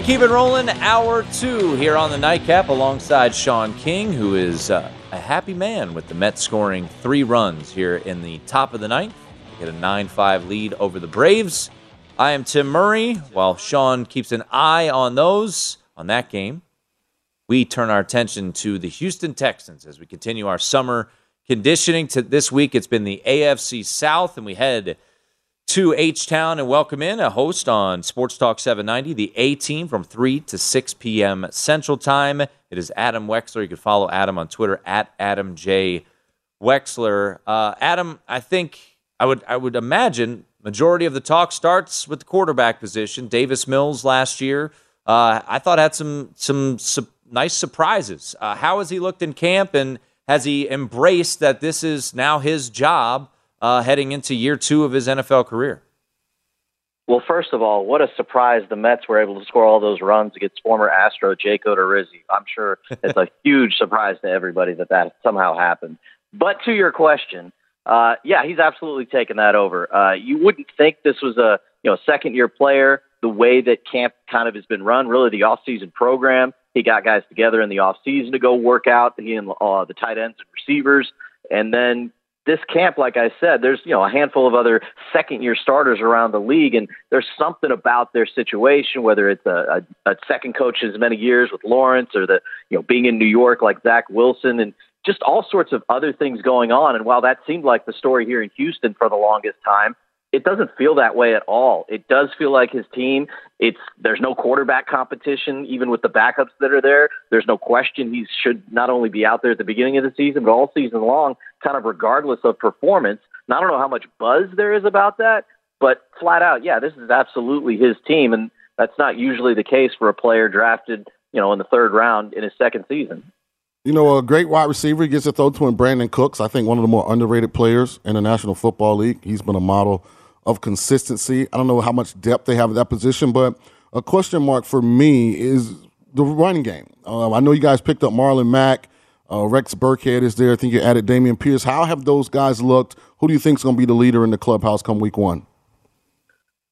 We keep it rolling. Hour two here on the Nightcap alongside Sean King, who is uh, a happy man with the Mets scoring three runs here in the top of the ninth. Get a 9 5 lead over the Braves. I am Tim Murray. While Sean keeps an eye on those, on that game, we turn our attention to the Houston Texans as we continue our summer conditioning. To this week, it's been the AFC South, and we head to H Town and welcome in a host on Sports Talk 790, the A team from 3 to 6 p.m. Central Time. It is Adam Wexler. You can follow Adam on Twitter at Adam J. Wexler. Uh, Adam, I think I would I would imagine majority of the talk starts with the quarterback position. Davis Mills last year, uh, I thought had some some su- nice surprises. Uh, how has he looked in camp, and has he embraced that this is now his job? Uh, heading into year two of his NFL career? Well, first of all, what a surprise the Mets were able to score all those runs against former Astro Jake Odorizzi. I'm sure it's a huge surprise to everybody that that somehow happened. But to your question, uh, yeah, he's absolutely taken that over. Uh, you wouldn't think this was a you know second year player. The way that camp kind of has been run, really the off season program. He got guys together in the off season to go work out. He and uh, the tight ends and receivers, and then this camp, like I said, there's you know a handful of other second year starters around the league, and there's something about their situation, whether it's a, a, a second coach as many years with Lawrence, or the you know being in New York like Zach Wilson, and just all sorts of other things going on. And while that seemed like the story here in Houston for the longest time, it doesn't feel that way at all. It does feel like his team. It's there's no quarterback competition, even with the backups that are there. There's no question he should not only be out there at the beginning of the season, but all season long, kind of regardless of performance. And I don't know how much buzz there is about that, but flat out, yeah, this is absolutely his team, and that's not usually the case for a player drafted, you know, in the third round in his second season. You know, a great wide receiver. Gets a throw to him, Brandin Cooks. I think one of the more underrated players in the National Football League. He's been a model of consistency. I don't know how much depth they have at that position, but a question mark for me is the running game. Uh, I know you guys picked up Marlon Mack. Uh, Rex Burkhead is there. I think you added Dameon Pierce. How have those guys looked? Who do you think is going to be the leader in the clubhouse come week one?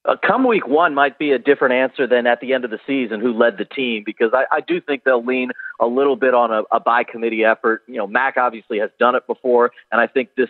Uh, come week one might be a different answer than at the end of the season who led the team because I, I do think they'll lean a little bit on a, a by committee effort. You know, Mack obviously has done it before, and I think this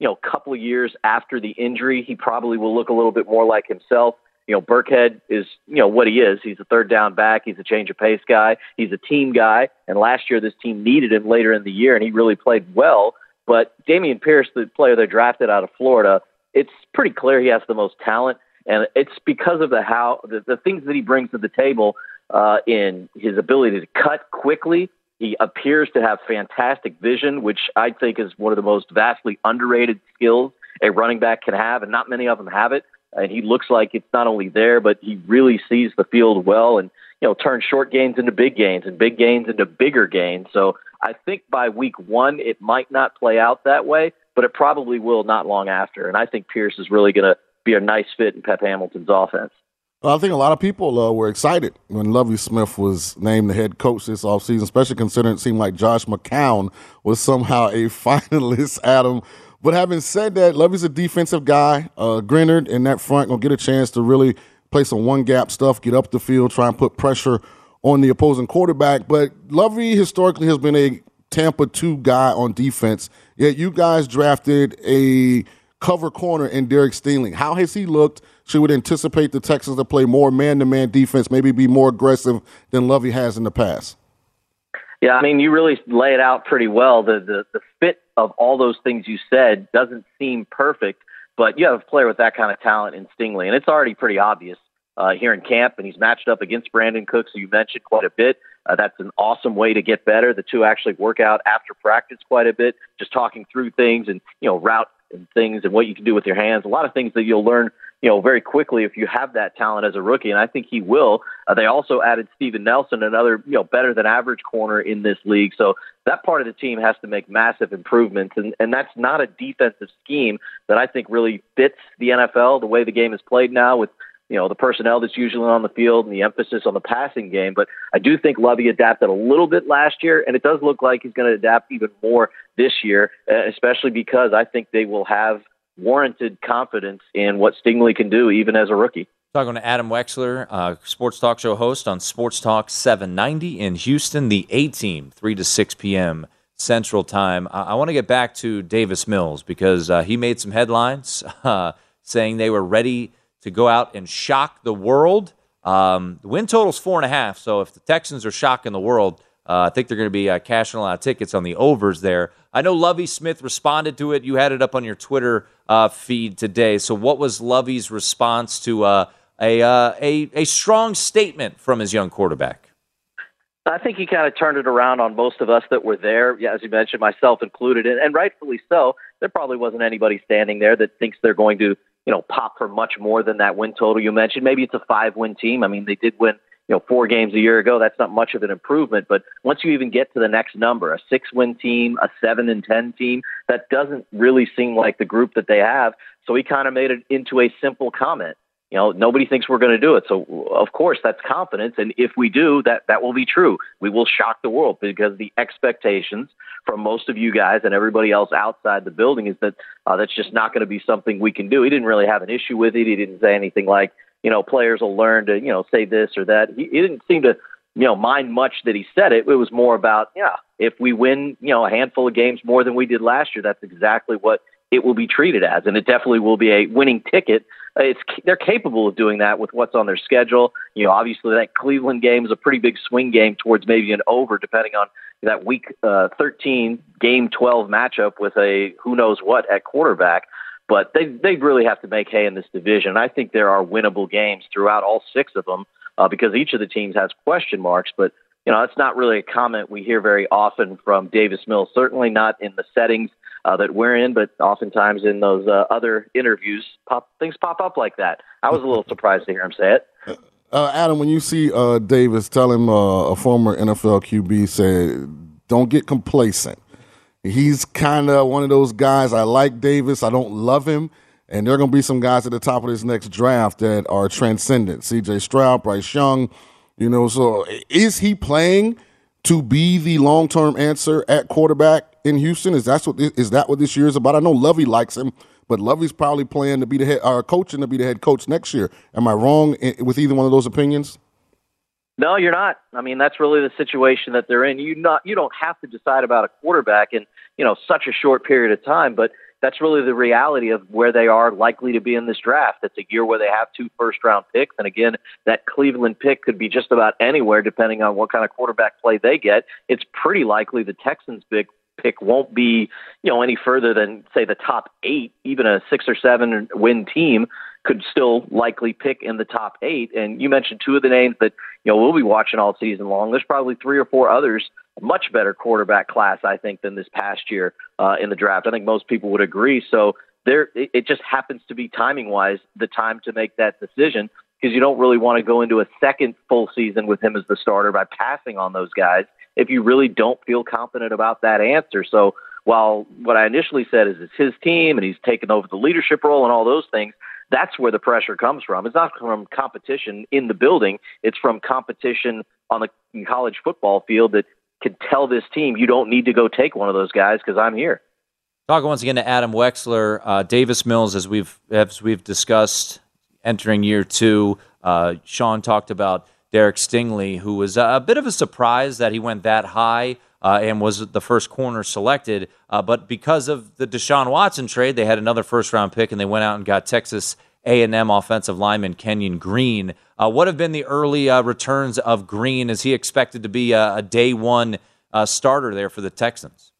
you know, couple of years after the injury, he probably will look a little bit more like himself. You know, Burkhead is, you know, what he is. He's a third down back. He's a change of pace guy. He's a team guy. And last year, this team needed him later in the year, and he really played well. But Dameon Pierce, the player they drafted out of Florida, it's pretty clear he has the most talent, and it's because of the how the, the things that he brings to the table uh, in his ability to cut quickly he appears to have fantastic vision, which I think is one of the most vastly underrated skills a running back can have, and not many of them have it. And he looks like it's not only there, but he really sees the field well and, you know, turns short gains into big gains and big gains into bigger gains. So I think by week one, it might not play out that way, but it probably will not long after. And I think Pierce is really going to be a nice fit in Pep Hamilton's offense. I think a lot of people uh, were excited when Lovie Smith was named the head coach this offseason, especially considering it seemed like Josh McCown was somehow a finalist, Adam. But having said that, Lovie's a defensive guy. Uh, in that front to get a chance to really play some one gap stuff, get up the field, try and put pressure on the opposing quarterback. But Lovie historically has been a Tampa 2 guy on defense. Yet you guys drafted a cover corner in Derek Stingley. How has he looked? Should we anticipate the Texans to play more man to man defense, maybe be more aggressive than Lovie has in the past? Yeah, I mean, you really lay it out pretty well. The, the the fit of all those things you said doesn't seem perfect, but you have a player with that kind of talent in Stingley, and it's already pretty obvious uh, here in camp. And he's matched up against Brandin Cooks, who you mentioned quite a bit. Uh, that's an awesome way to get better. The two actually work out after practice quite a bit, just talking through things and you know route and things and what you can do with your hands. A lot of things that you'll learn you know, very quickly if you have that talent as a rookie, and I think he will. Uh, they also added Steven Nelson, another you know better than average corner in this league. So that part of the team has to make massive improvements, and and that's not a defensive scheme that I think really fits the NFL the way the game is played now with you know the personnel that's usually on the field and the emphasis on the passing game. But I do think Lovie adapted a little bit last year, and it does look like he's going to adapt even more this year, uh, especially because I think they will have warranted confidence in what Stingley can do, even as a rookie. Talking to Adam Wexler, uh, sports talk show host on Sports Talk 790 in Houston, the A team, 3 to 6 p.m. Central Time. I, I want to get back to Davis Mills because uh, he made some headlines uh, saying they were ready to go out and shock the world. Um, the win total is four and a half, so if the Texans are shocking the world, uh, I think they're going to be uh, cashing a lot of tickets on the overs there. I know Lovie Smith responded to it. You had it up on your Twitter uh, feed today. So, what was Lovie's response to uh, a, uh, a a strong statement from his young quarterback? I think he kind of turned it around on most of us that were there, yeah, as you mentioned, myself included, and, and rightfully so. There probably wasn't anybody standing there that thinks they're going to, you know, pop for much more than that win total you mentioned. Maybe it's a five-win team. I mean, they did win you know, four games a year ago, that's not much of an improvement. But once you even get to the next number, a six win team, a seven and 10 team, that doesn't really seem like the group that they have. So he kind of made it into a simple comment. You know, nobody thinks we're going to do it. So of course that's confidence. And if we do, that, that will be true. We will shock the world because the expectations from most of you guys and everybody else outside the building is that uh, that's just not going to be something we can do. He didn't really have an issue with it. He didn't say anything like, you know, players will learn to, you know, say this or that. He, he didn't seem to, you know, mind much that he said it. It was more about, yeah, if we win, you know, a handful of games more than we did last year, that's exactly what it will be treated as, and it definitely will be a winning ticket. It's they're capable of doing that with what's on their schedule. You know, obviously that Cleveland game is a pretty big swing game towards maybe an over, depending on that Week uh, 13 Game 12 matchup with a who knows what at quarterback. But they they really have to make hay in this division. I think there are winnable games throughout all six of them uh, because each of the teams has question marks. But you know, that's not really a comment we hear very often from Davis Mills. Certainly not in the settings uh, that we're in, but oftentimes in those uh, other interviews, pop things pop up like that. I was a little surprised to hear him say it. Uh, Adam, when you see uh, Davis tell him uh, a former NFL QB said, "Don't get complacent." He's kind of one of those guys. I like Davis. I don't love him. And there are going to be some guys at the top of this next draft that are transcendent. CJ Stroud, Bryce Young, you know. So is he playing to be the long term answer at quarterback in Houston? Is that what is that what this year is about? I know Lovie likes him, but Lovie's probably playing to be the head, or coaching to be the head coach next year. Am I wrong eh, with either one of those opinions? No, you're not. I mean, that's really the situation that they're in. You not you don't have to decide about a quarterback in you know such a short period of time, but that's really the reality of where they are likely to be in this draft. It's a year where they have two first round picks, and again, that Cleveland pick could be just about anywhere depending on what kind of quarterback play they get. It's pretty likely the Texans' big pick won't be you know any further than say the top eight, even a six or seven win team could still likely pick in the top eight. And you mentioned two of the names that you know we'll be watching all season long. There's probably three or four others, much better quarterback class, I think, than this past year uh, in the draft. I think most people would agree. So there, it, it just happens to be timing wise the time to make that decision because you don't really want to go into a second full season with him as the starter by passing on those guys if you really don't feel confident about that answer. So while what I initially said is it's his team and he's taken over the leadership role and all those things, That's where the pressure comes from. It's not from competition in the building. It's from competition on the college football field that could tell this team, you don't need to go take one of those guys because I'm here. Talking once again to Adam Wexler, uh, Davis Mills, as we've as we've discussed, entering year two. Uh, Sean talked about Derek Stingley, who was a bit of a surprise that he went that high uh, and was the first corner selected. Uh, but because of the Deshaun Watson trade, they had another first round pick, and they went out and got Texas A&M offensive lineman Kenyon Green. Uh, what have been the early uh, returns of Green? Is he expected to be a, a day one starter there for the Texans?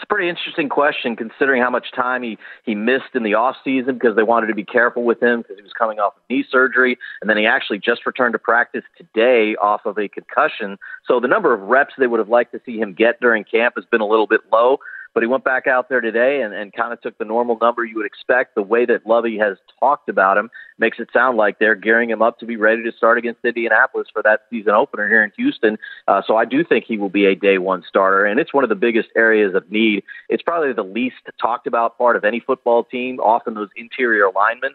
It's a pretty interesting question considering how much time he, he missed in the off season because they wanted to be careful with him because he was coming off of knee surgery. And then he actually just returned to practice today off of a concussion. So the number of reps they would have liked to see him get during camp has been a little bit low. But he went back out there today and, and kind of took the normal number you would expect. The way that Lovie has talked about him makes it sound like they're gearing him up to be ready to start against Indianapolis for that season opener here in Houston. Uh, so I do think he will be a day one starter, and it's one of the biggest areas of need. It's probably the least talked about part of any football team. Often those interior linemen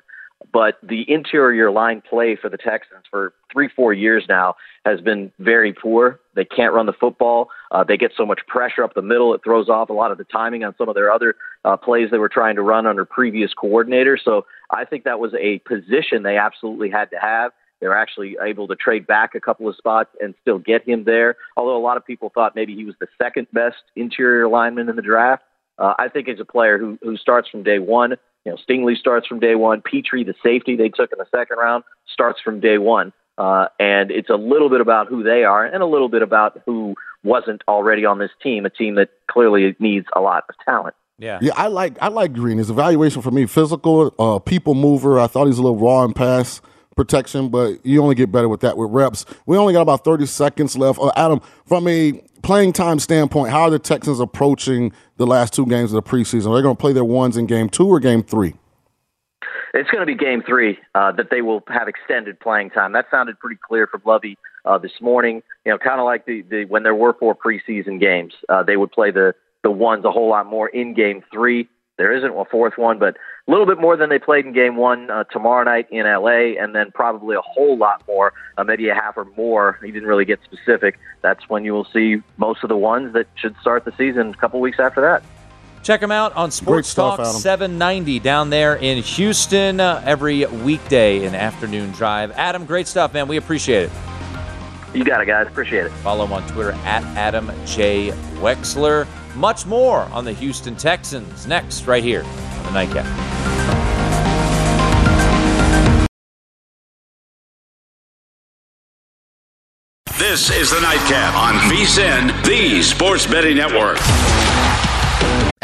but the interior line play for the Texans for three, four years now has been very poor. They can't run the football. Uh, they get so much pressure up the middle, it throws off a lot of the timing on some of their other uh, plays they were trying to run under previous coordinators. So I think that was a position they absolutely had to have. They were actually able to trade back a couple of spots and still get him there. Although a lot of people thought maybe he was the second best interior lineman in the draft. Uh, I think he's a player who who starts from day one. You know, Stingley starts from day one. Pitre, the safety they took in the second round, starts from day one. Uh, and it's a little bit about who they are and a little bit about who wasn't already on this team, a team that clearly needs a lot of talent. Yeah, yeah, I like I like Green. His evaluation for me, physical, uh, people mover. I thought he's a little raw in pass protection, but you only get better with that with reps. We only got about thirty seconds left. Uh, Adam, from a playing time standpoint, how are the Texans approaching the last two games of the preseason? Are they going to play their ones in game two or game three? It's going to be game three uh, that they will have extended playing time. That sounded pretty clear from Lovie uh, this morning. You know, kind of like the, the when there were four preseason games, uh, they would play the the ones a whole lot more in game three. There isn't a fourth one, but a little bit more than they played in game one uh, tomorrow night in LA, and then probably a whole lot more, uh, maybe a half or more. He didn't really get specific. That's when you will see most of the ones that should start the season a couple weeks after that. Check them out on Sports stuff, Talk Adam. 790 down there in Houston uh, every weekday in afternoon drive. Adam, great stuff, man. We appreciate it. You got it, guys. Appreciate it. Follow him on Twitter at Adam J. Wexler. Much more on the Houston Texans next, right here on the Nightcap. This is the Nightcap on VSIN, the Sports Betting Network.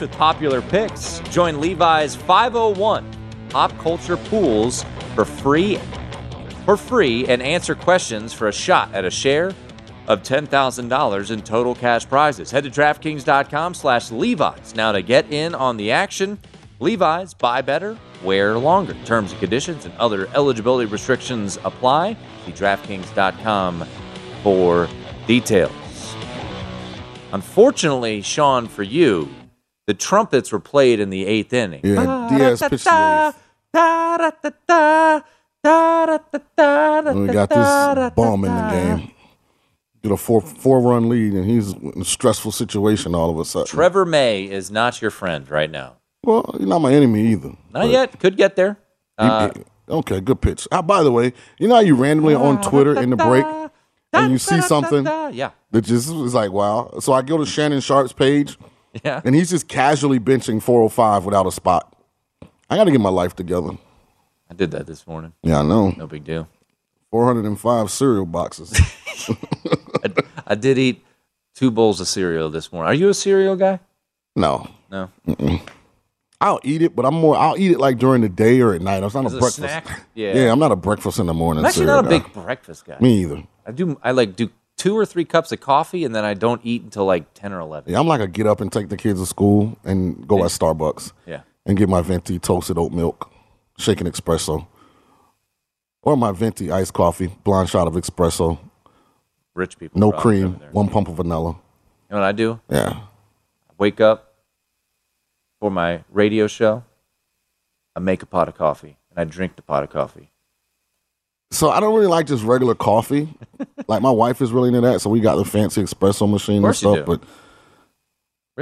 With popular picks. Join Levi's 501 Pop Culture Pools for free for free and answer questions for a shot at a share of $10,000 in total cash prizes. Head to DraftKings.com slash Levi's now to get in on the action. Levi's, buy better, wear longer. Terms and conditions and other eligibility restrictions apply. See DraftKings.com for details. Unfortunately, Sean, for you, the trumpets were played in the eighth inning. Yeah, Diaz pitched the And we got this bomb in the game. Get a four four run lead, and he's in a stressful situation all of a sudden. Trevor May is not your friend right now. Well, you're not my enemy either. Not yet. Could get there. he- Uh, okay, good pitch. Ah, by the way, you know how you randomly on Twitter in the break and you see something yeah. that just is like, wow. So I go to Shannon Sharpe's page, Yeah. and he's just casually benching 405 without a spot. I got to get my life together. I did that this morning. Yeah, I know. No big deal. 405 cereal boxes. I, I did eat two bowls of cereal this morning. Are you a cereal guy? no. No. I'll eat it, but I'm more. I'll eat it like during the day or at night. I'm not As a a breakfast. snack? Yeah. yeah, I'm not a breakfast in the morning. I'm actually not a guy. big breakfast guy. Me either. I do. I like do two or three cups of coffee, and then I don't eat until like ten or eleven. Yeah, I'm like a get up and take the kids to school and go at Starbucks Yeah. and get my venti toasted oat milk, shaken espresso, or my venti iced coffee, blonde shot of espresso, Rich people. no cream, one pump of vanilla. You know what I do? Yeah, I wake up for my radio show. I make a pot of coffee and I drink the pot of coffee. So I don't really like just regular coffee. like my wife is really into that, so we got the fancy espresso machine and stuff. But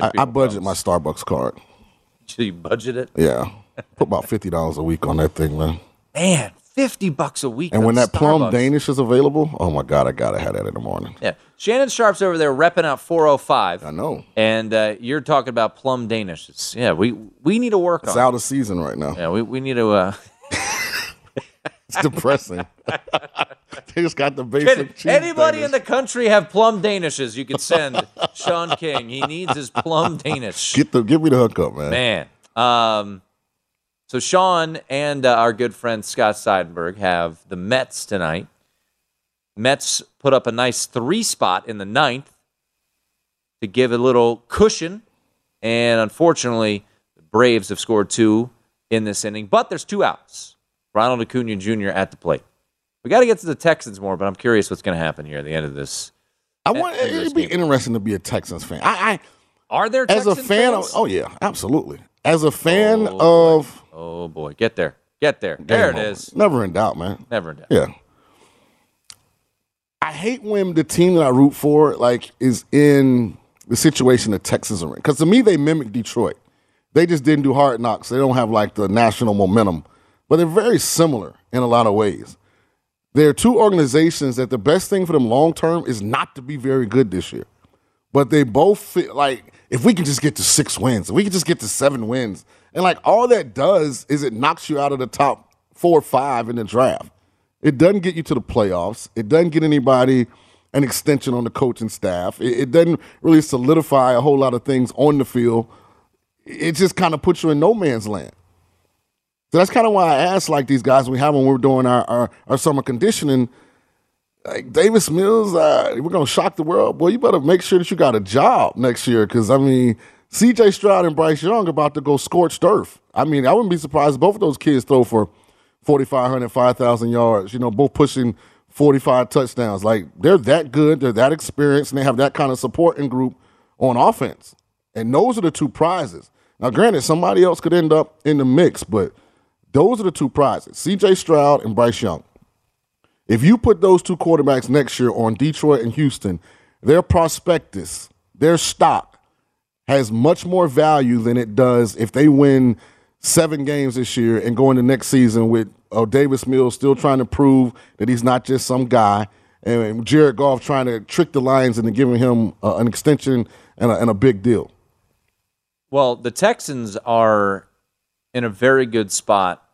I, I budget my. Starbucks card. So you budget it? Yeah, put about fifty dollars a week on that thing, man. Man, fifty bucks a week. And when that plum Danish is available, oh my god, I gotta have that in the morning. Yeah. Shannon Sharpe's over there repping out 405. I know And uh, you're talking about plum Danish. It's- yeah, we we need to work on it's on. out of season right now. Yeah, we, we need to. Uh, depressing. they just got the basic. cheese anybody in the country have plum Danishes? You could send Sean King. He needs his plum Danish. get the give me the hookup, man. Man. Um, so Sean and uh, our good friend Scott Seidenberg have the Mets tonight. Mets put up a nice three spot in the ninth to give a little cushion. And unfortunately, the Braves have scored two in this inning, but there's two outs. Ronald Acuna Jr. at the plate. We got to get to the Texans more, but I'm curious what's going to happen here at the end of this. I want. End of this It'd be game. interesting to be a Texans fan. I, Are there I as a fan of. Oh yeah, absolutely. As a fan Oh, of. Oh boy, get there, get there. There it Game over. is. Never in doubt, man. Never in doubt. Yeah. I hate when the team that I root for like is in the situation that Texas are in. Because to me, they mimic Detroit. They just didn't do hard knocks. They don't have like the national momentum, but they're very similar in a lot of ways. There are two organizations that the best thing for them long term is not to be very good this year. But they both feel like if we can just get to six wins, we can just get to seven wins, and like all that does is it knocks you out of the top four or five in the draft. It doesn't get you to the playoffs. It doesn't get anybody an extension on the coaching staff. It, it doesn't really solidify a whole lot of things on the field. It just kind of puts you in no man's land. So that's kind of why I asked like these guys we have when we're doing our, our, our summer conditioning. Like Davis Mills, uh, we're gonna shock the world. Boy, you better make sure that you got a job next year. Cause I mean, CJ Stroud and Bryce Young about to go scorched earth. I mean, I wouldn't be surprised if both of those kids throw for 4,500, 5,000 yards, you know, both pushing 45 touchdowns. Like they're that good, they're that experienced, and they have that kind of supporting group on offense. And those are the two prizes. Now, granted, somebody else could end up in the mix, but those are the two prizes CJ Stroud and Bryce Young. If you put those two quarterbacks next year on Detroit and Houston, their prospectus, their stock has much more value than it does if they win seven games this year and go into next season with uh, Davis Mills still trying to prove that he's not just some guy, and Jared Goff trying to trick the Lions into giving him uh, an extension and a, and a big deal. Well, the Texans are in a very good spot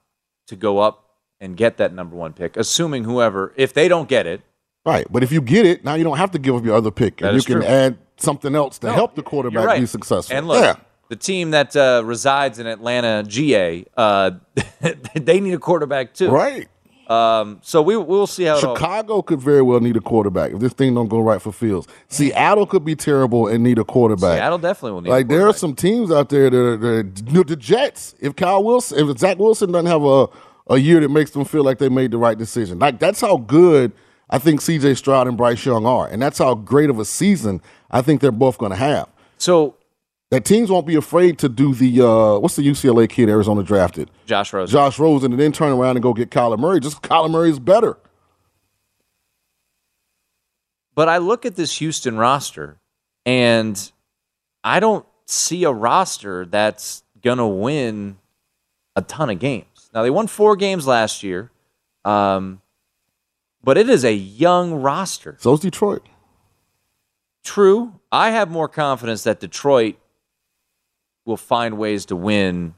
to go up and get that number one pick, assuming whoever, if they don't get it, Right, but if you get it, now you don't have to give up your other pick, and you can true. add something else to No, help the quarterback right. be successful. And look, yeah. the team that uh, resides in Atlanta, GA, uh, they need a quarterback too. right. Um, so we we'll see how it all. Chicago could very well need a quarterback if this thing don't go right for Fields. Seattle could be terrible and need a quarterback. Seattle definitely will need. like there are some teams out there that are, that are the Jets. If Kyle Wilson, if Zach Wilson doesn't have a a year that makes them feel like they made the right decision, like that's how good I think C.J. Stroud and Bryce Young are, and that's how great of a season I think they're both going to have. So that teams won't be afraid to do the uh, what's the UCLA kid Arizona drafted? Josh Rosen. Josh Rosen, and then turn around and go get Kyler Murray. Just Kyler Murray is better. But I look at this Houston roster, and I don't see a roster that's gonna win a ton of games. Now they won four games last year, um, but it is a young roster. So's Detroit. True, I have more confidence that Detroit will find ways to win.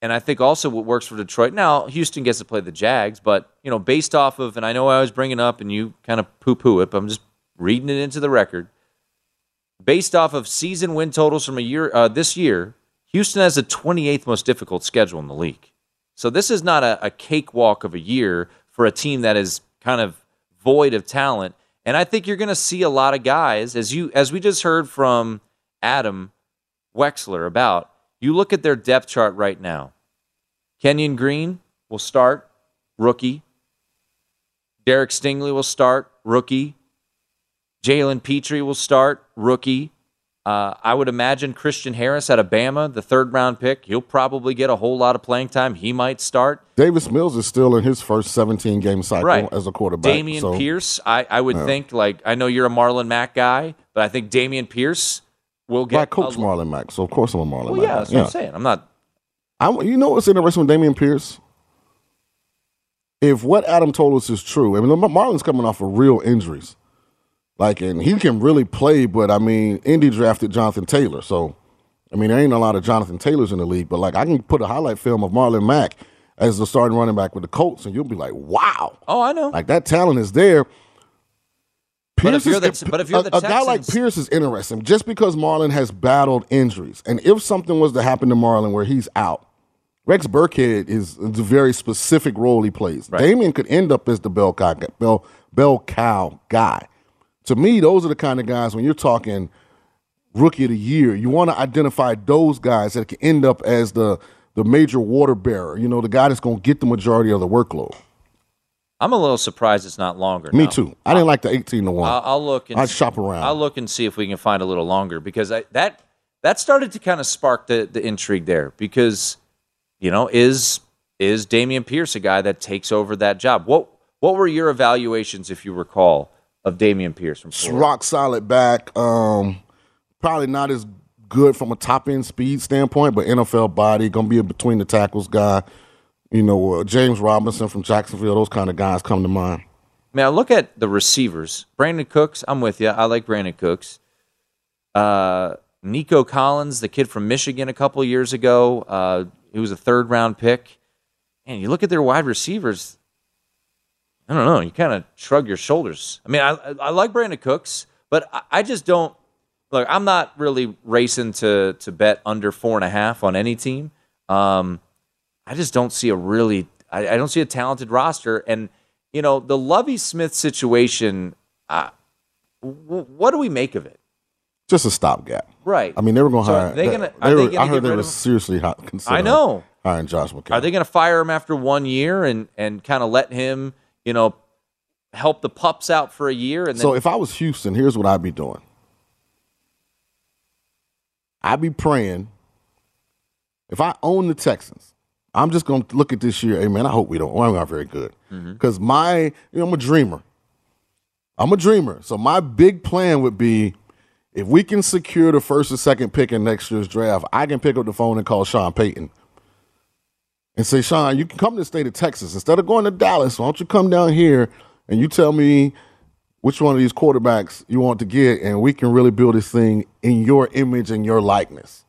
And I think also what works for Detroit now, Houston gets to play the Jags, but you know, based off of, and I know I was bringing up, and you kind of poo-poo it, but I'm just reading it into the record. Based off of season win totals from a year uh, this year, Houston has the 28th most difficult schedule in the league. So this is not a, a cakewalk of a year for a team that is kind of void of talent. And I think you're going to see a lot of guys, as you as we just heard from Adam Wexler about. You look at their depth chart right now. Kenyon Green will start, rookie. Derek Stingley will start, rookie. Jalen Pitre will start, rookie. Uh, I would imagine Christian Harris out of Bama, the third round pick, he'll probably get a whole lot of playing time. He might start. Davis Mills is still in his first 17 game cycle Right. as a quarterback. Dameon so- Pierce, I, I would Yeah. think, like, I know you're a Marlon Mack guy, but I think Dameon Pierce will get. I coach a- Marlon Mack, so of course I'm a Marlon Mack. Well, Mack. yeah, that's what I'm saying. I'm not. I, you know what's interesting with Dameon Pierce? If what Adam told us is true, I mean, Mar- Marlon's coming off of real injuries. Like, and he can really play, but I mean, Indy drafted Jonathan Taylor. So, I mean, there ain't a lot of Jonathan Taylors in the league, but like, I can put a highlight film of Marlon Mack as the starting running back with the Colts, and you'll be like, wow. Oh, I know. Like, that talent is there. But if Pierce you're the- but if you're a, the a guy like Pierce is interesting just because Marlon has battled injuries. And if something was to happen to Marlon where he's out, Rex Burkhead is, a very specific role he plays. Dameon could end up as the bell cow, bell, bell cow guy. To me, those are the kind of guys when you're talking rookie of the year, you want to identify those guys that can end up as the the major water bearer. You know, the guy that's going to get the majority of the workload. I'm a little surprised it's not longer. Me now. too. I didn't like the 18 to one. I'll, I'll look. And I'd shop around. I'll look and see if we can find a little longer because I, that that started to kind of spark the, the intrigue there because you know is is Dameon Pierce a guy that takes over that job? What what were your evaluations, if you recall, of Dameon Pierce from Florida? rock solid back. Um, probably not as good from a top end speed standpoint, but NFL body gonna be a between the tackles guy. You know, uh, James Robinson from Jacksonville. Those kind of guys come to mind. Man, I look at the receivers. Brandin Cooks, I'm with you. I like Brandin Cooks. Uh, Nico Collins, the kid from Michigan a couple years ago, uh, he was a third round pick. And you look at their wide receivers. I don't know. You kind of shrug your shoulders. I mean, I, I like Brandin Cooks, but I, I just don't. Look, I'm not really racing to to bet under four and a half on any team. Um, I just don't see a really. I, I don't see a talented roster, and you know the Lovie Smith situation. Uh, w- what do we make of it? Just a stopgap. Right. I mean, they were going to So hire. they gonna- they they were- gonna I heard they were seriously hot, considering I know. hiring Josh McCown. Are they going to fire him after one year and and kind of let him, you know, help the pups out for a year? And then, So if I was Houston, here's what I'd be doing. I'd be praying. If I own the Texans, I'm just going to look at this year. Hey man, I hope we don't. Well, I'm not very good Mm-hmm. because my, you know, I'm a dreamer. I'm a dreamer. So my big plan would be, if we can secure the first or second pick in next year's draft, I can pick up the phone and call Sean Payton and say, Sean, you can come to the state of Texas instead of going to Dallas. Why don't you come down here and you tell me which one of these quarterbacks you want to get, and we can really build this thing in your image and your likeness.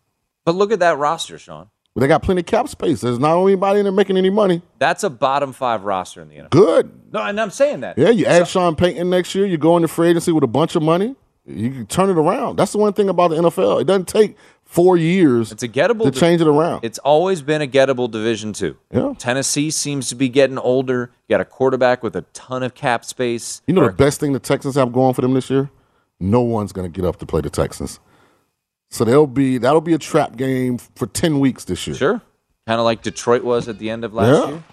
but look at that roster, Sean. But they got plenty of cap space. There's not anybody in there making any money. That's a bottom five roster in the NFL. Good. No, and I'm saying that. Yeah, you add Sean Payton next year, you go into free agency with a bunch of money, you can turn it around. That's the one thing about the NFL. It doesn't take four years It's a gettable to change it around. It's always been a gettable division too. Yeah. Tennessee seems to be getting older. You got a quarterback with a ton of cap space. You know the best thing the Texans have going for them this year? No one's going to get up to play the Texans. So they'll be that'll be a trap game for 10 weeks this year. Sure. Kind of like Detroit was at the end of last Yeah. year.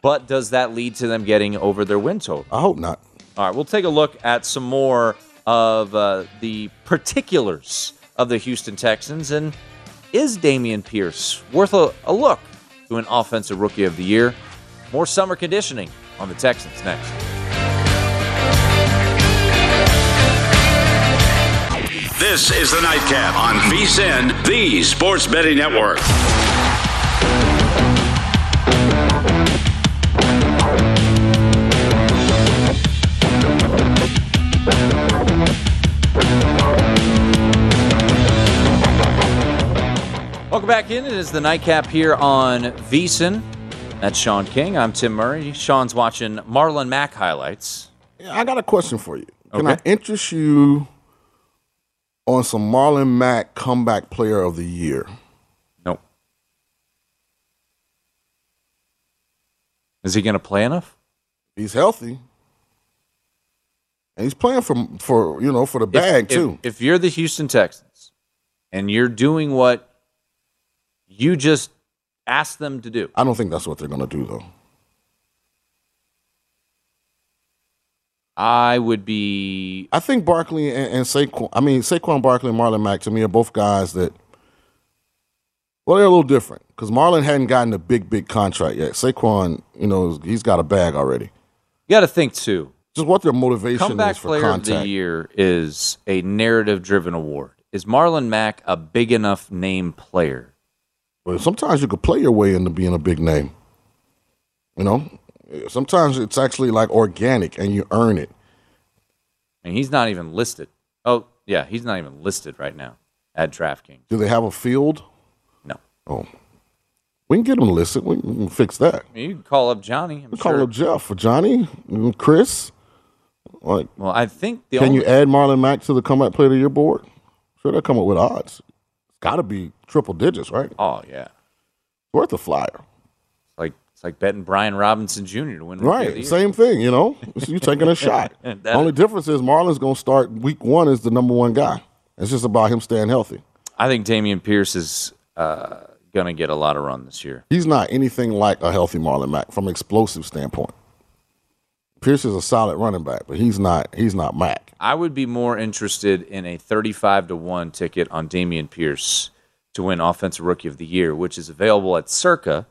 But does that lead to them getting over their win total? I hope not. All right, we'll take a look at some more of uh, the particulars of the Houston Texans. And is Dameon Pierce worth a, a look to an offensive rookie of the year? More summer conditioning on the Texans next. This is the Nightcap on VSIN, the Sports Betting Network. Welcome back in. It is the nightcap here on VSIN. That's Sean King. I'm Tim Murray. Sean's watching Marlon Mack highlights. I got a question for you. Can Okay. I interest you on some Marlon Mack comeback player of the year? Nope. Is he going to play enough? He's healthy. And he's playing for for you know for the bag if, too. If, if you're the Houston Texans and you're doing what you just asked them to do, I don't think that's what they're going to do though. I would be. I think Barkley and, and Saquon. I mean Saquon Barkley and Marlon Mack to me are both guys that. Well, they're a little different because Marlon hadn't gotten a big, big contract yet. Saquon, you know, he's got a bag already. You got to think too. Just what their motivation Comeback is for Player contact. of the Year is a narrative-driven award. Is Marlon Mack a big enough name player? But sometimes you could play your way into being a big name. You know, sometimes it's actually like organic and you earn it. And he's not even listed. Oh, yeah, he's not even listed right now at DraftKings. Do they have a field? No. Oh, we can get them listed. We can fix that. I mean, you can call up Johnny. I'm We sure. call up Jeff or Johnny, Chris. Like, well, I think the can only you add Marlon Mack to the comeback player the year board? Sure, they'll come up with odds. It's got to be triple digits, right? oh yeah, Worth a flyer. like it's like betting Brian Robinson Jr. to win Right, same thing, you know. You taking a shot. Only difference is Marlon's going to start week one as the number one guy. It's just about him staying healthy. I think Dameon Pierce is uh, going to get a lot of run this year. He's not anything like a healthy Marlon Mack from an explosive standpoint. Pierce is a solid running back, but he's not. He's not Mack. I would be more interested in a 35 to 1 ticket on Dameon Pierce to win Offensive Rookie of the Year, which is available at Circa,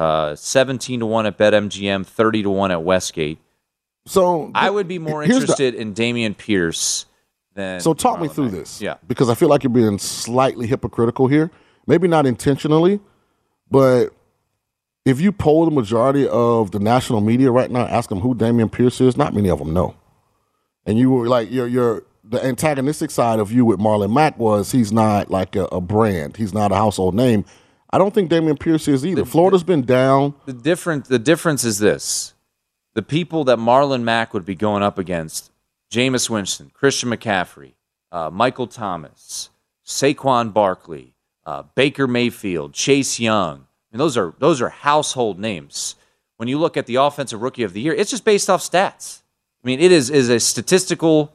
uh, 17 to 1 at BetMGM, 30 to 1 at Westgate. So I would be more here's the- interested in Dameon Pierce than. So talk me through Mack. this. Yeah. Because I feel like you're being slightly hypocritical here. Maybe not intentionally, but if you poll the majority of the national media right now, ask them who Dameon Pierce is, not many of them know. And you were like, your your the antagonistic side of you with Marlon Mack was he's not like a, a brand. He's not a household name. I don't think Dameon Pierce is either. Florida's been down. The different the difference is this: the people that Marlon Mack would be going up against, Jameis Winston, Christian McCaffrey, uh, Michael Thomas, Saquon Barkley, uh, Baker Mayfield, Chase Young. I mean, those are those are household names. When you look at the offensive rookie of the year, it's just based off stats. I mean, it is is a statistical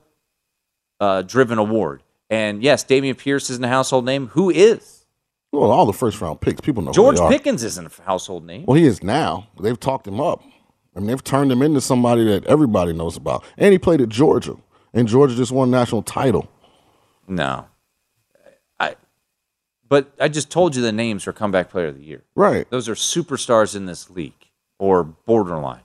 uh, driven award. And yes, Dameon Pierce isn't a household name. Who is? Well, all the first round picks, people know who George. Pickens isn't a household name. Well, he is now. They've talked him up. I mean, they've turned him into somebody that everybody knows about. And he played at Georgia, and Georgia just won a national title. No. I but I just told you the names for comeback player of the year. Right. Those are superstars in this league or borderline.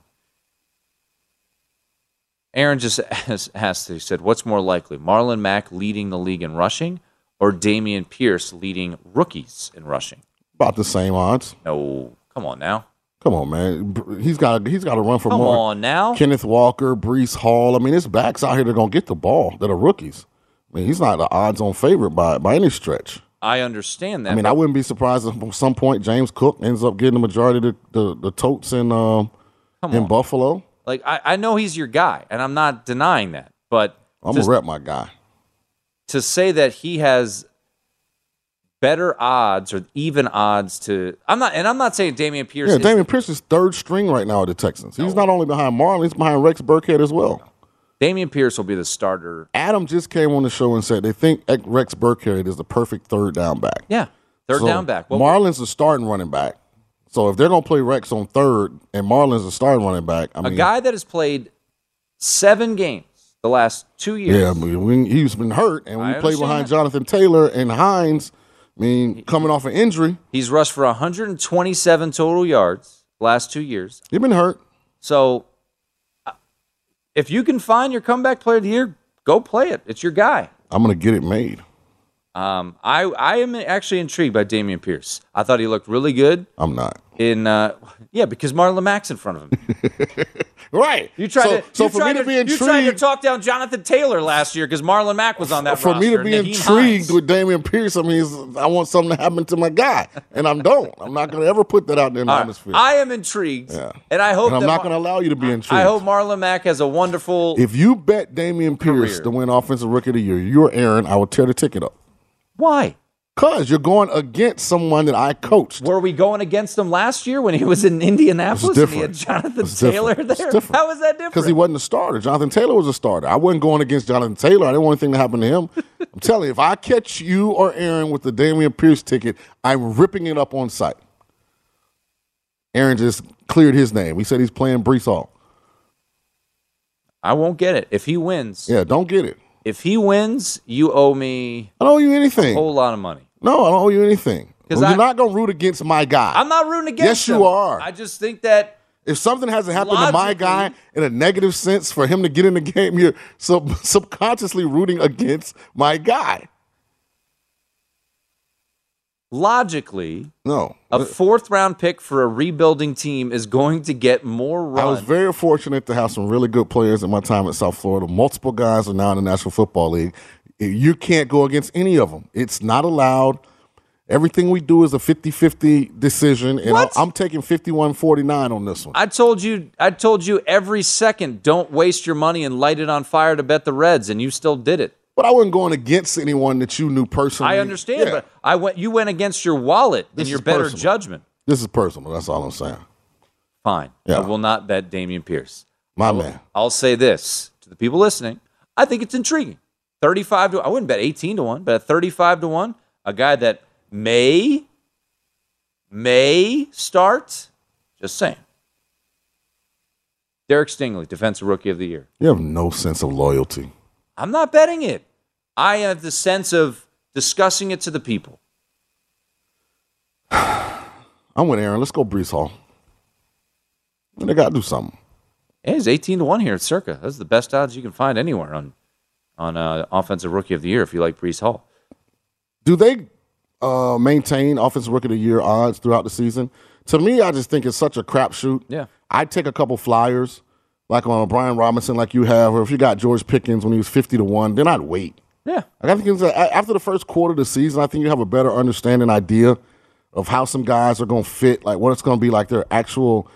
Aaron just asked he said, what's more likely, Marlon Mack leading the league in rushing or Dameon Pierce leading rookies in rushing? About the same odds. No, come on now. Come on, man. He's got he's got to run for Come more. on now. Kenneth Walker, Breece Hall. I mean, his backs out here that are gonna get the ball that are rookies. I mean, he's not the odds-on favorite by by any stretch. I understand that. I mean, I wouldn't be surprised if at some point James Cook ends up getting the majority of the the, the totes in um, Come in on. Buffalo. like I, I know he's your guy, and I'm not denying that. But I'm just- gonna rep my guy. To say that he has better odds or even odds to I'm not and I'm not saying Dameon Pierce Yeah, is- Dameon Pierce is third string right now at the Texans. He's not only behind Marlon, he's behind Rex Burkhead as well. Dameon Pierce will be the starter. Adam just came on the show and said they think Rex Burkhead is the perfect third down back. Yeah. Third So, down back. Well, Marlon's the starting running back. So if they're going to play Rex on third and Marlon's the starting running back, I a mean, A guy that has played 7 games the last two years. Yeah, I mean, when he's been hurt, and when I you play behind that. Jonathan Taylor and Hines, I mean, coming off an injury, He's rushed for 127 total yards last two years. He's been hurt. So if you can find your comeback player of the year, go play it. It's your guy. I'm gonna get it made. Um, I I am actually intrigued by Dameon Pierce. I thought he looked really good I'm not. in uh, yeah because Marlon Mack's in front of him. Right. You tried so, to so you for tried me to be you tried to talk down Jonathan Taylor last year because Marlon Mack was on that for me to be Nyheim intrigued Hines. with Dameon Pierce, I mean, I want something to happen to my guy, and I'm don't. I'm not gonna ever put that out there in the right. atmosphere. I am intrigued, Yeah. and I hope and I'm not Mar- gonna allow you to be intrigued. I hope Marlon Mack has a wonderful. if you bet Dameon Pierce Career. to win Offensive Rookie of the Year, you're Aaron. I will tear the ticket up. Why? Cause you're going against someone that I coached. Were we going against him last year when he was in Indianapolis It's he had different. Jonathan It's Taylor different. There? different. How was that different? Because he wasn't a starter. Jonathan Taylor was a starter. I wasn't going against Jonathan Taylor. I didn't want anything to happen to him. I'm telling you, if I catch you or Aaron with the Dameon Pierce ticket, I'm ripping it up on site. Aaron just cleared his name. He said he's playing Breece Hall. I won't get it. If he wins, Yeah, don't get it. If he wins, you owe me I don't owe you anything. a whole lot of money. No, I don't owe you anything. 'Cause Well, I- you're not going to root against my guy. I'm not rooting against Yes, you are. I just think that if something hasn't happened to my guy in a negative sense for him to get in the game, you're sub- subconsciously rooting against my guy. Logically, No. a fourth round pick for a rebuilding team is going to get more run. I was very fortunate to have some really good players in my time at South Florida. Multiple guys are now in the National Football League. You can't go against any of them. It's not allowed. Everything we do is a 50-50 decision, and What? I'm taking 51-49 on this one. I told you, I told you every second, don't waste your money and light it on fire to bet the Reds, and you still did it. But I wasn't going against anyone that you knew personally. I understand, Yeah. but I went. You went against your wallet This and your better personal. judgment. This is personal. That's all I'm saying. Fine. Yeah. I will not bet Dameon Pierce. My man. I'll say this to the people listening. I think it's intriguing. 35 to I wouldn't bet 18 to 1, but at 35 to 1, a guy that may may start. Just saying. Derek Stingley, defensive rookie of the year. You have no sense of loyalty. I'm not betting it. I have the sense of discussing it to the people. I'm with Aaron. Let's go Breece Hall. They got to do something. Yeah, he's 18 to 1 here at Circa. That's the best odds you can find anywhere on on uh, offensive rookie of the year if you like Breece Hall. Do they uh, maintain offensive rookie of the year odds throughout the season? To me, I just think it's such a crapshoot. Yeah. I'd take a couple flyers, like on Brian Robinson, like you have, or if you got George Pickens when he was 50 to 1, then I'd wait. Yeah. I think after the first quarter of the season, I think you have a better understanding idea of how some guys are going to fit, like what it's going to be like their actual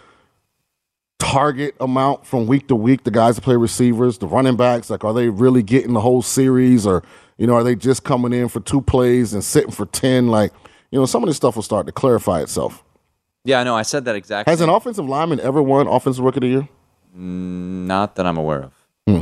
target amount from week to week. The guys that play receivers, the running backs, like are they really getting the whole series, or you know, are they just coming in for two plays and sitting for ten? Like, you know, some of this stuff will start to clarify itself. Yeah, I know. I said that exactly. Has an offensive lineman ever won offensive rookie of the year? Not that I'm aware of. Hmm.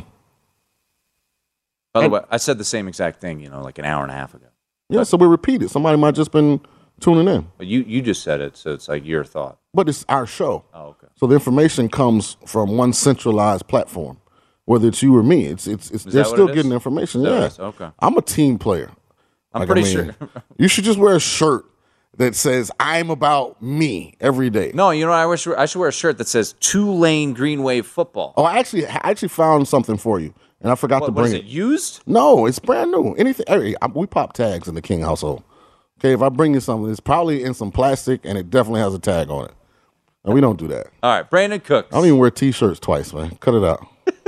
By the way, I said the same exact thing, you know, like an hour and a half ago. Yeah, so we repeat it. Somebody might just been tuning in, But you you just said it, so it's like your thought. but it's our show. Oh, okay. So the information comes from one centralized platform, whether it's you or me. It's it's, it's they're still it getting information. Is Yeah. Okay. I'm a team player. I'm Like, I pretty mean, sure. you should just wear a shirt that says "I'm about me" every day. No, you know, I wish I should wear a shirt that says Tulane Green Wave Football. Oh, I actually I actually found something for you, and I forgot to What, what bring is it? Used? No, it's brand new. Anything? Hey, I, we pop tags in the King household. Okay, if I bring you something, it's probably in some plastic, and it definitely has a tag on it. And we don't do that. All right, Brandin Cooks. I don't even wear T-shirts twice, man. Cut it out.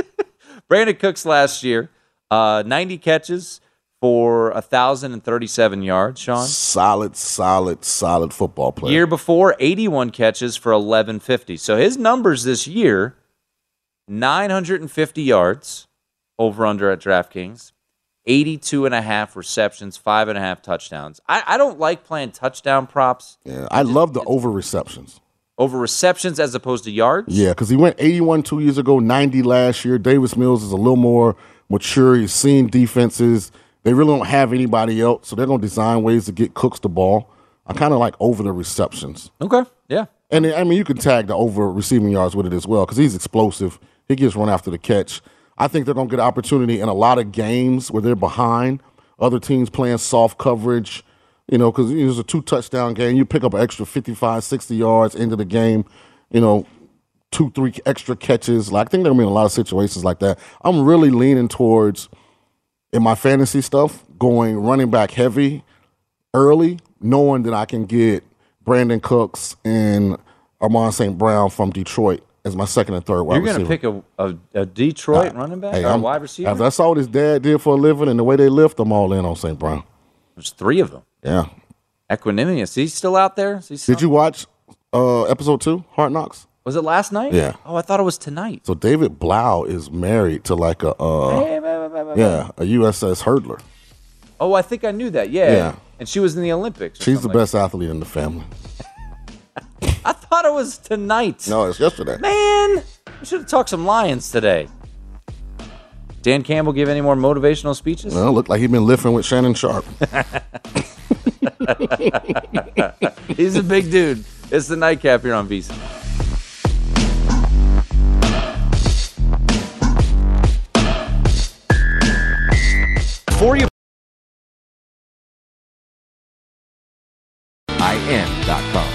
Brandin Cooks last year, uh, 90 catches for 1,037 yards, Sean. Solid, solid, solid football player. Year before, 81 catches for 1150. So his numbers this year 950 yards over under at DraftKings, 82 and a half receptions, five and a half touchdowns. I, I don't like playing touchdown props Yeah, I love the over receptions. over receptions as opposed to yards. Yeah, because he went 81 two years ago, 90 last year. Davis Mills is a little more mature. He's seen defenses. They really don't have anybody else, so they're going to design ways to get Cooks the ball. I kind of like over the receptions. Okay. Yeah. And I mean, you can tag the over receiving yards with it as well because he's explosive. He gets run after the catch. I think they're going to get an opportunity in a lot of games where they're behind. Other teams playing soft coverage, you know, because it was a two touchdown game. You pick up an extra 55, 60 yards into the game, you know, two, three extra catches. Like I think going to be in a lot of situations like that. I'm really leaning towards, in my fantasy stuff, going running back heavy early, knowing that I can get Brandin Cooks and Amon-Ra St. Brown from Detroit as my second and third wide You're going to pick a, a, a Detroit running back Hey, or a I'm- wide receiver? After I saw what his dad did for a living and the way they lift, I'm all in on St. Brown. There's three of them. Yeah. Equanimeous. Is he still out there? Is he still- Did you watch uh, episode two, Hard Knocks? Was it last night? Yeah. Oh, I thought it was tonight. So David Blough is married to like a uh, Hey, yeah a USS hurdler. Oh, I think I knew that. Yeah. Yeah. And she was in the Olympics. She's the like best athlete in the family. That. I thought it was tonight. No, it's yesterday. Man, we should have talked some Lions today. Dan Campbell give any more motivational speeches? Well, looked like he'd been lifting with Shannon Sharpe. He's a big dude. It's the nightcap here on VC. For you. IN.com.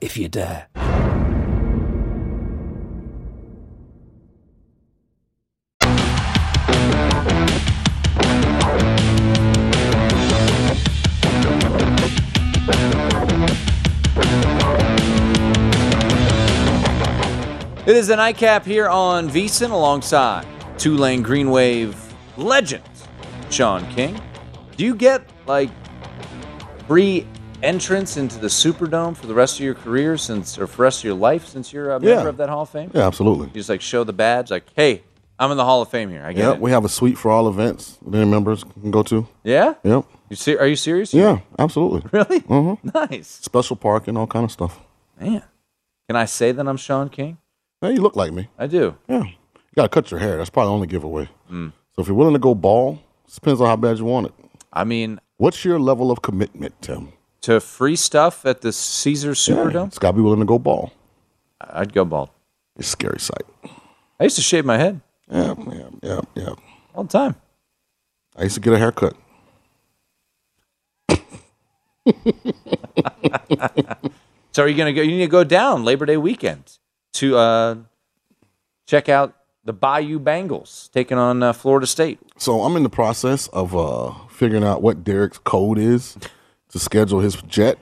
if you dare. It is the nightcap here on VSIN alongside Tulane Green Wave legend Sean King. Do you get like free entrance into the Superdome for the rest of your career since, or for the rest of your life since you're a member Yeah. of that Hall of Fame? Yeah, absolutely. You just like show the badge, like, hey, I'm in the Hall of Fame here. I get Yeah, it. we have a suite for all events that members can go to. yeah? Yep. You ser- are you serious? Yeah, absolutely. Really? Mm-hmm. Nice. Special parking, all kind of stuff. Man. Can I say that I'm Sean King? Hey, you look like me. I do. Yeah. You got to cut your hair. That's probably the only giveaway. Mm. So if you're willing to go ball, it depends on how bad you want it. I mean, What's your level of commitment, Tim? To free stuff at the Caesar Superdome, It's got to be willing to go ball. I'd go bald. It's a scary sight. I used to shave my head Yeah, yeah, yeah, yeah. all the time. I used to get a haircut. So are you gonna go? You need to go down Labor Day weekend to uh, check out the Bayou Bengals taking on uh, Florida State. So I'm in the process of uh, figuring out what Derek's code is to schedule his jet.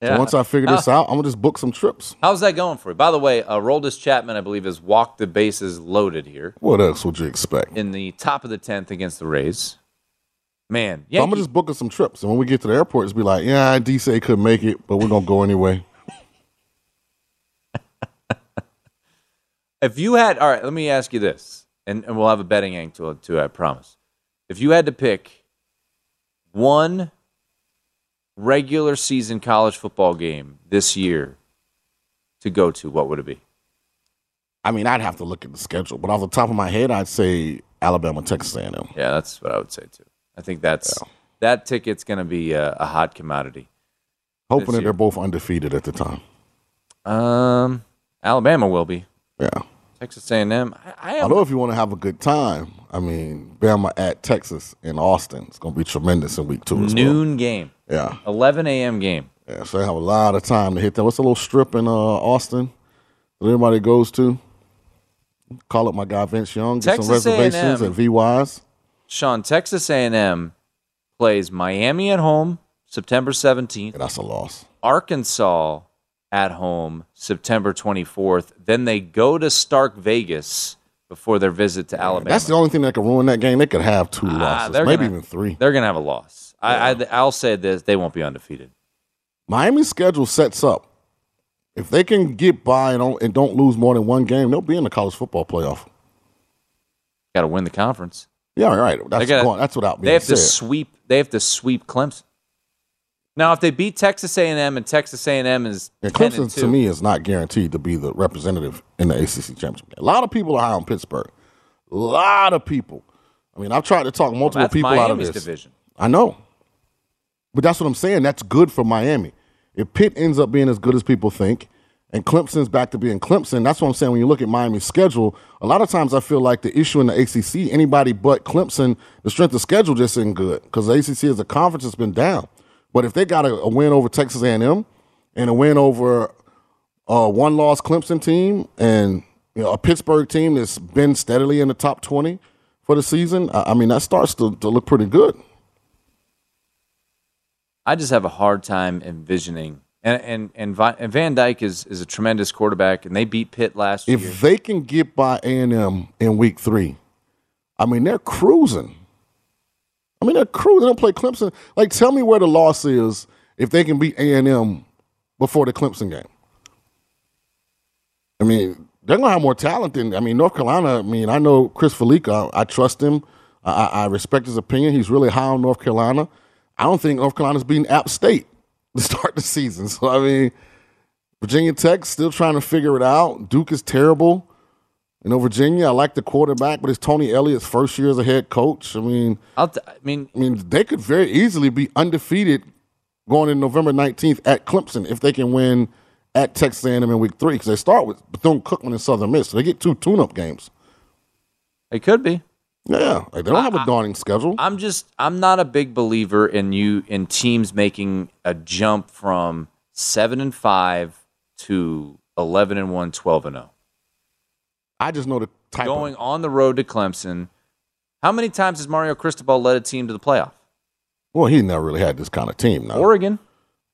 Yeah. So once I figure this out, I'm gonna just book some trips. How's that going for you? By the way, uh, Roldis Chapman, I believe, has walked the bases loaded here What else would you expect? in the top of the tenth against the Rays. Man, So I'm gonna just book us some trips, and when we get to the airport, it's be like, yeah, D say couldn't make it, but we're gonna go anyway. if you had, all right, let me ask you this, and, and we'll have a betting angle to, to it, I promise. If you had to pick one regular season college football game this year to go to, what would it be? I mean, I'd have to look at the schedule, but off the top of my head, I'd say Alabama, Texas A&M. Yeah, that's what I would say too. I think that's that ticket's going to be a, a hot commodity. Hoping that they're both undefeated at the time. Um, Alabama will be. Yeah. Texas A&M. I, I am. Although if you want to have a good time, I mean, Bama at Texas in Austin, it's gonna be tremendous in week two as well. noon game, Yeah, 11 a.m. game. Yeah, so they have a lot of time to hit that. What's a little strip in uh, Austin that everybody goes to? Call up my guy Vince Young. Get some reservations A&M. at VY's. Sean, Texas A&M plays Miami at home September 17th. Yeah, that's a loss. Arkansas at home September 24th. Then they go to Stark Vegas before their visit to Alabama. That's the only thing that could ruin that game. They could have two Ah, losses, maybe gonna- even three. They're going to have a loss. I, I, I'll say this: they won't be undefeated. Miami's schedule sets up. If they can get by and don't, and don't lose more than one game, they'll be in the college football playoff. Got to win the conference. Yeah, right. That's They gotta- going, that's without being They have said. to sweep. They have to sweep Clemson. Now, if they beat Texas A&M and Texas A&M is And Clemson to me is not guaranteed to be the representative in the ACC championship. A lot of people are high on Pittsburgh. A lot of people. I mean, I've tried to talk multiple that's people out of Miami's this. division. I know, but that's what I'm saying. That's good for Miami. If Pitt ends up being as good as people think, and Clemson's back to being Clemson, that's what I'm saying. When you look at Miami's schedule, a lot of times I feel like the issue in the ACC, anybody but Clemson, the strength of schedule just isn't good because the ACC as a conference has been down. But if they got a, a win over Texas A&M and a win over uh, a one-loss Clemson team and you know, a Pittsburgh team that's been steadily in the top 20 for the season, I, I mean that starts to, to look pretty good. I just have a hard time envisioning. And and and, Van Dyke is is a tremendous quarterback, and they beat Pitt last if year. they can get by A and M in week three, I mean they're cruising. I mean they're cruising. They don't play Clemson. Like, tell me where the loss is if they can beat A and M before the Clemson game. I mean they're gonna have more talent than I mean North Carolina. I mean I know Chris Fallica. I, I trust him. I, I I respect his opinion. He's really high on North Carolina. I don't think North Carolina's beating App State to start the season. So I mean. Virginia Tech still trying to figure it out. Duke is terrible. You know, Virginia, I like the quarterback, but it's Tony Elliott's first year as a head coach. I mean, t- I mean, I mean, they could very easily be undefeated going in November 19th at Clemson if they can win at Texas A&M in week three because they start with Bethune Cookman and Southern Miss. So they get two tune-up games. it could be. Yeah, like they don't have a daunting schedule. I'm just I'm not a big believer in you in teams making a jump from seven and five to eleven and one, 12 and zero. I just know the type Going of on the road to Clemson. How many times has Mario Cristobal led a team to the playoff? well, he never really had this kind of team. Now. Oregon.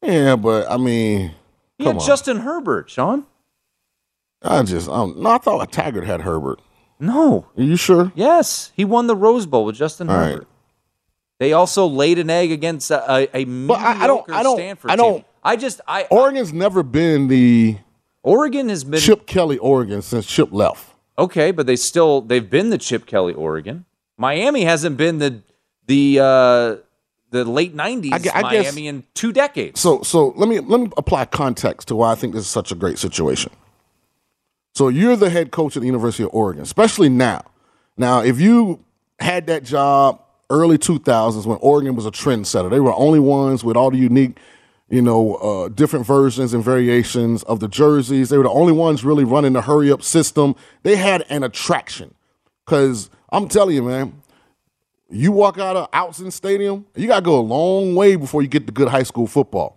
yeah, but I mean, He had on. Justin Herbert, Sean. I just um, no, I thought Taggart had Herbert. No. Are you sure? Yes, he won the Rose Bowl with Justin All right. Herbert. They also laid an egg against a, a, I- I don't- I don't- Stanford I don't- team. I just I Oregon's never been the Oregon has been Chip Kelly Oregon since Chip left. Okay, but they still they've been the Chip Kelly Oregon. Miami hasn't been the the uh, the late nineties I gue- I guess- Miami in two decades. So so let me let me apply context to why I think this is such a great situation. So you're the head coach at the University of Oregon, especially now. Now, if you had that job early 2000s when Oregon was a trendsetter, they were the only ones with all the unique, you know, uh, different versions and variations of the jerseys. They were the only ones really running the hurry up system. They had an attraction. Because I'm telling you, man, you walk out of Autzen Stadium, you got to go a long way before you get to good high school football.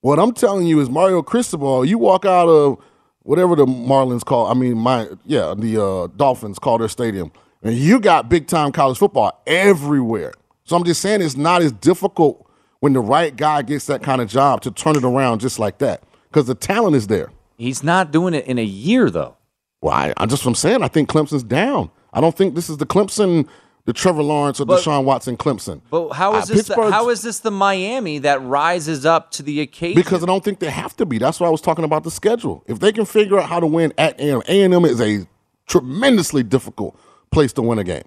What I'm telling you is Mario Cristobal, you walk out of whatever the Marlins call, I mean, my yeah, the uh, Dolphins call their stadium, and you got big time college football everywhere. So I'm just saying it's not as difficult when the right guy gets that kind of job to turn it around just like that because the talent is there. He's not doing it in a year though. Well, I, I just I'm saying. I think Clemson's down. I don't think this is the Clemson, the Trevor Lawrence or But- Deshaun Watson Clemson. But how is Uh, this? The, how is this the Miami that rises up to the occasion? Because I don't think they have to be. That's why I was talking about the schedule. If they can figure out how to win at A&M, A&M is a tremendously difficult place to win a game.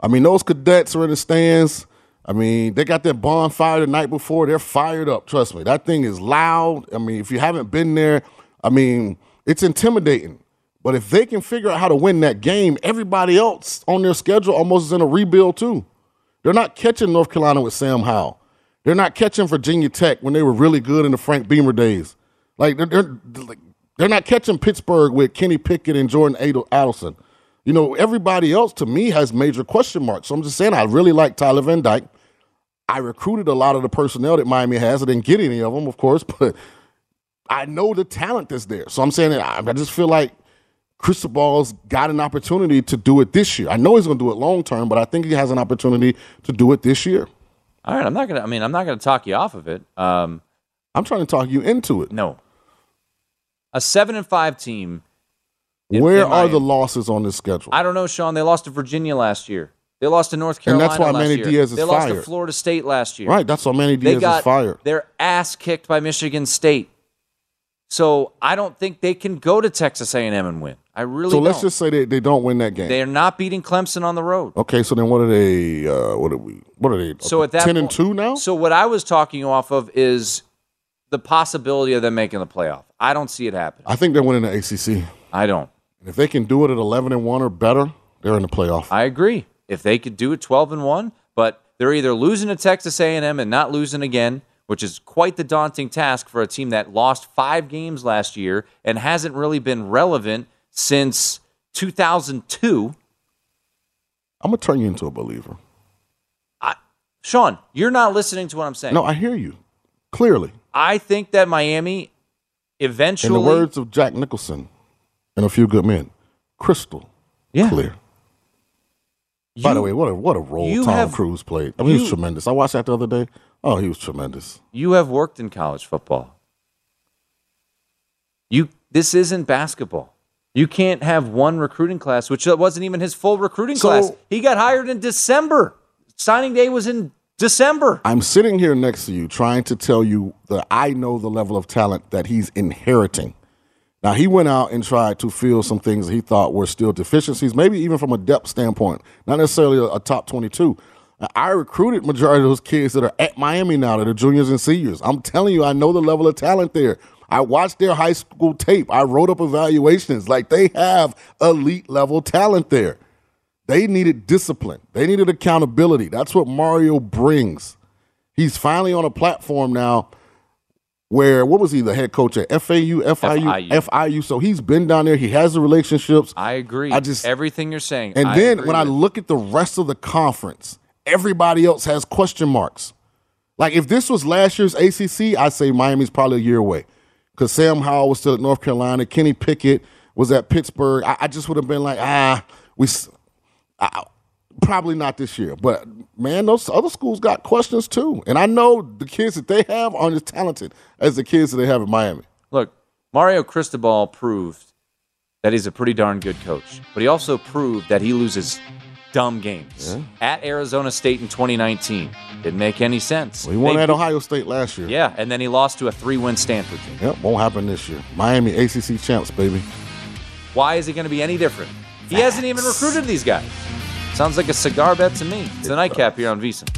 I mean, those cadets are in the stands. I mean, they got that bonfire the night before. They're fired up. Trust me, that thing is loud. I mean, if you haven't been there, I mean, it's intimidating. But if they can figure out how to win that game, everybody else on their schedule almost is in a rebuild too. They're not catching North Carolina with Sam Howell. They're not catching Virginia Tech when they were really good in the Frank Beamer days. Like they're they're, they're not catching Pittsburgh with Kenny Pickett and Jordan Adel- Addison. You know, everybody else to me has major question marks. So I'm just saying I really like Tyler Van Dyke. I recruited a lot of the personnel that Miami has. I didn't get any of them, of course, but I know the talent that's there. So I'm saying I, I just feel like Cristobal's got an opportunity to do it this year. I know he's going to do it long term, but I think he has an opportunity to do it this year. All right, I'm not gonna. I mean, I'm not gonna talk you off of it. Um, I'm trying to talk you into it. No, a seven and five team. Where are the losses on this schedule? I don't know, Sean. They lost to Virginia last year. They lost to North Carolina. And that's why last Manny year. Diaz is They lost to. Florida State last year. Right, that's why Manny They Diaz got is fired. their ass kicked by Michigan State. So I don't think they can go to Texas A&M and win. I really so don't. let's just say they, they don't win that game. They're not beating Clemson on the road. Okay, so then what are they? Uh, what are we? What are they? So at that ten and point- two now. So what I was talking off of is the possibility of them making the playoff. I don't see it happening. I think they're winning the ACC. I don't. If they can do it at eleven and one or better, they're in the playoff. I agree. If they could do it 12 and 1, but they're either losing to Texas A&M and not losing again, which is quite the daunting task for a team that lost 5 games last year and hasn't really been relevant since 2002. I'm gonna turn you into a believer. Sean, you're not listening to what I'm saying. No, I hear you clearly. I think that Miami eventually In the words of Jack Nicholson and a few good men, crystal Yeah. clear. By the way, what a what a role Tom have- Cruise played. I mean, he was tremendous. I watched that the other day. Oh, he was tremendous. You have worked in college football. You this isn't basketball. You can't have one recruiting class, which wasn't even his full recruiting So- class. He got hired in December. Signing day was in December. I'm sitting here next to you trying to tell you that I know the level of talent that he's inheriting. Now, he went out and tried to fill some things that he thought were still deficiencies, maybe even from a depth standpoint, not necessarily a, a top 22. Now, I recruited majority of those kids that are at Miami now that are juniors and seniors. I'm telling you, I know the level of talent there. I watched their high school tape. I wrote up evaluations. Like they have elite level talent there. They needed discipline. They needed accountability. That's what Mario brings. He's finally on a platform now where what was he the head coach at FAU, FIU, FIU. FIU. So he's been down there. He has the relationships. I agree. I just everything you're saying. and I then when I look at the rest of the conference, everybody else has question marks. Like if this was last year's ACC, I'd say Miami's probably a year away because Sam Howell was still at North Carolina. Kenny Pickett was at Pittsburgh. I, I just would have been like, ah, we I- probably not this year. But man, those other schools got questions too. And I know the kids that they have aren't as talented as the kids that they have in Miami. Look, Mario Cristobal proved that he's a pretty darn good coach, but he also proved that he loses dumb games. At Arizona State in 2019, didn't make any sense. He won They at Ohio State last year. Yeah, and then he lost to a three-win Stanford team. Yep, won't happen this year. Miami ACC champs, baby. Why is it going to be any different? He hasn't even recruited these guys. Sounds like a cigar bet to me. It's the nightcap here on VSiN.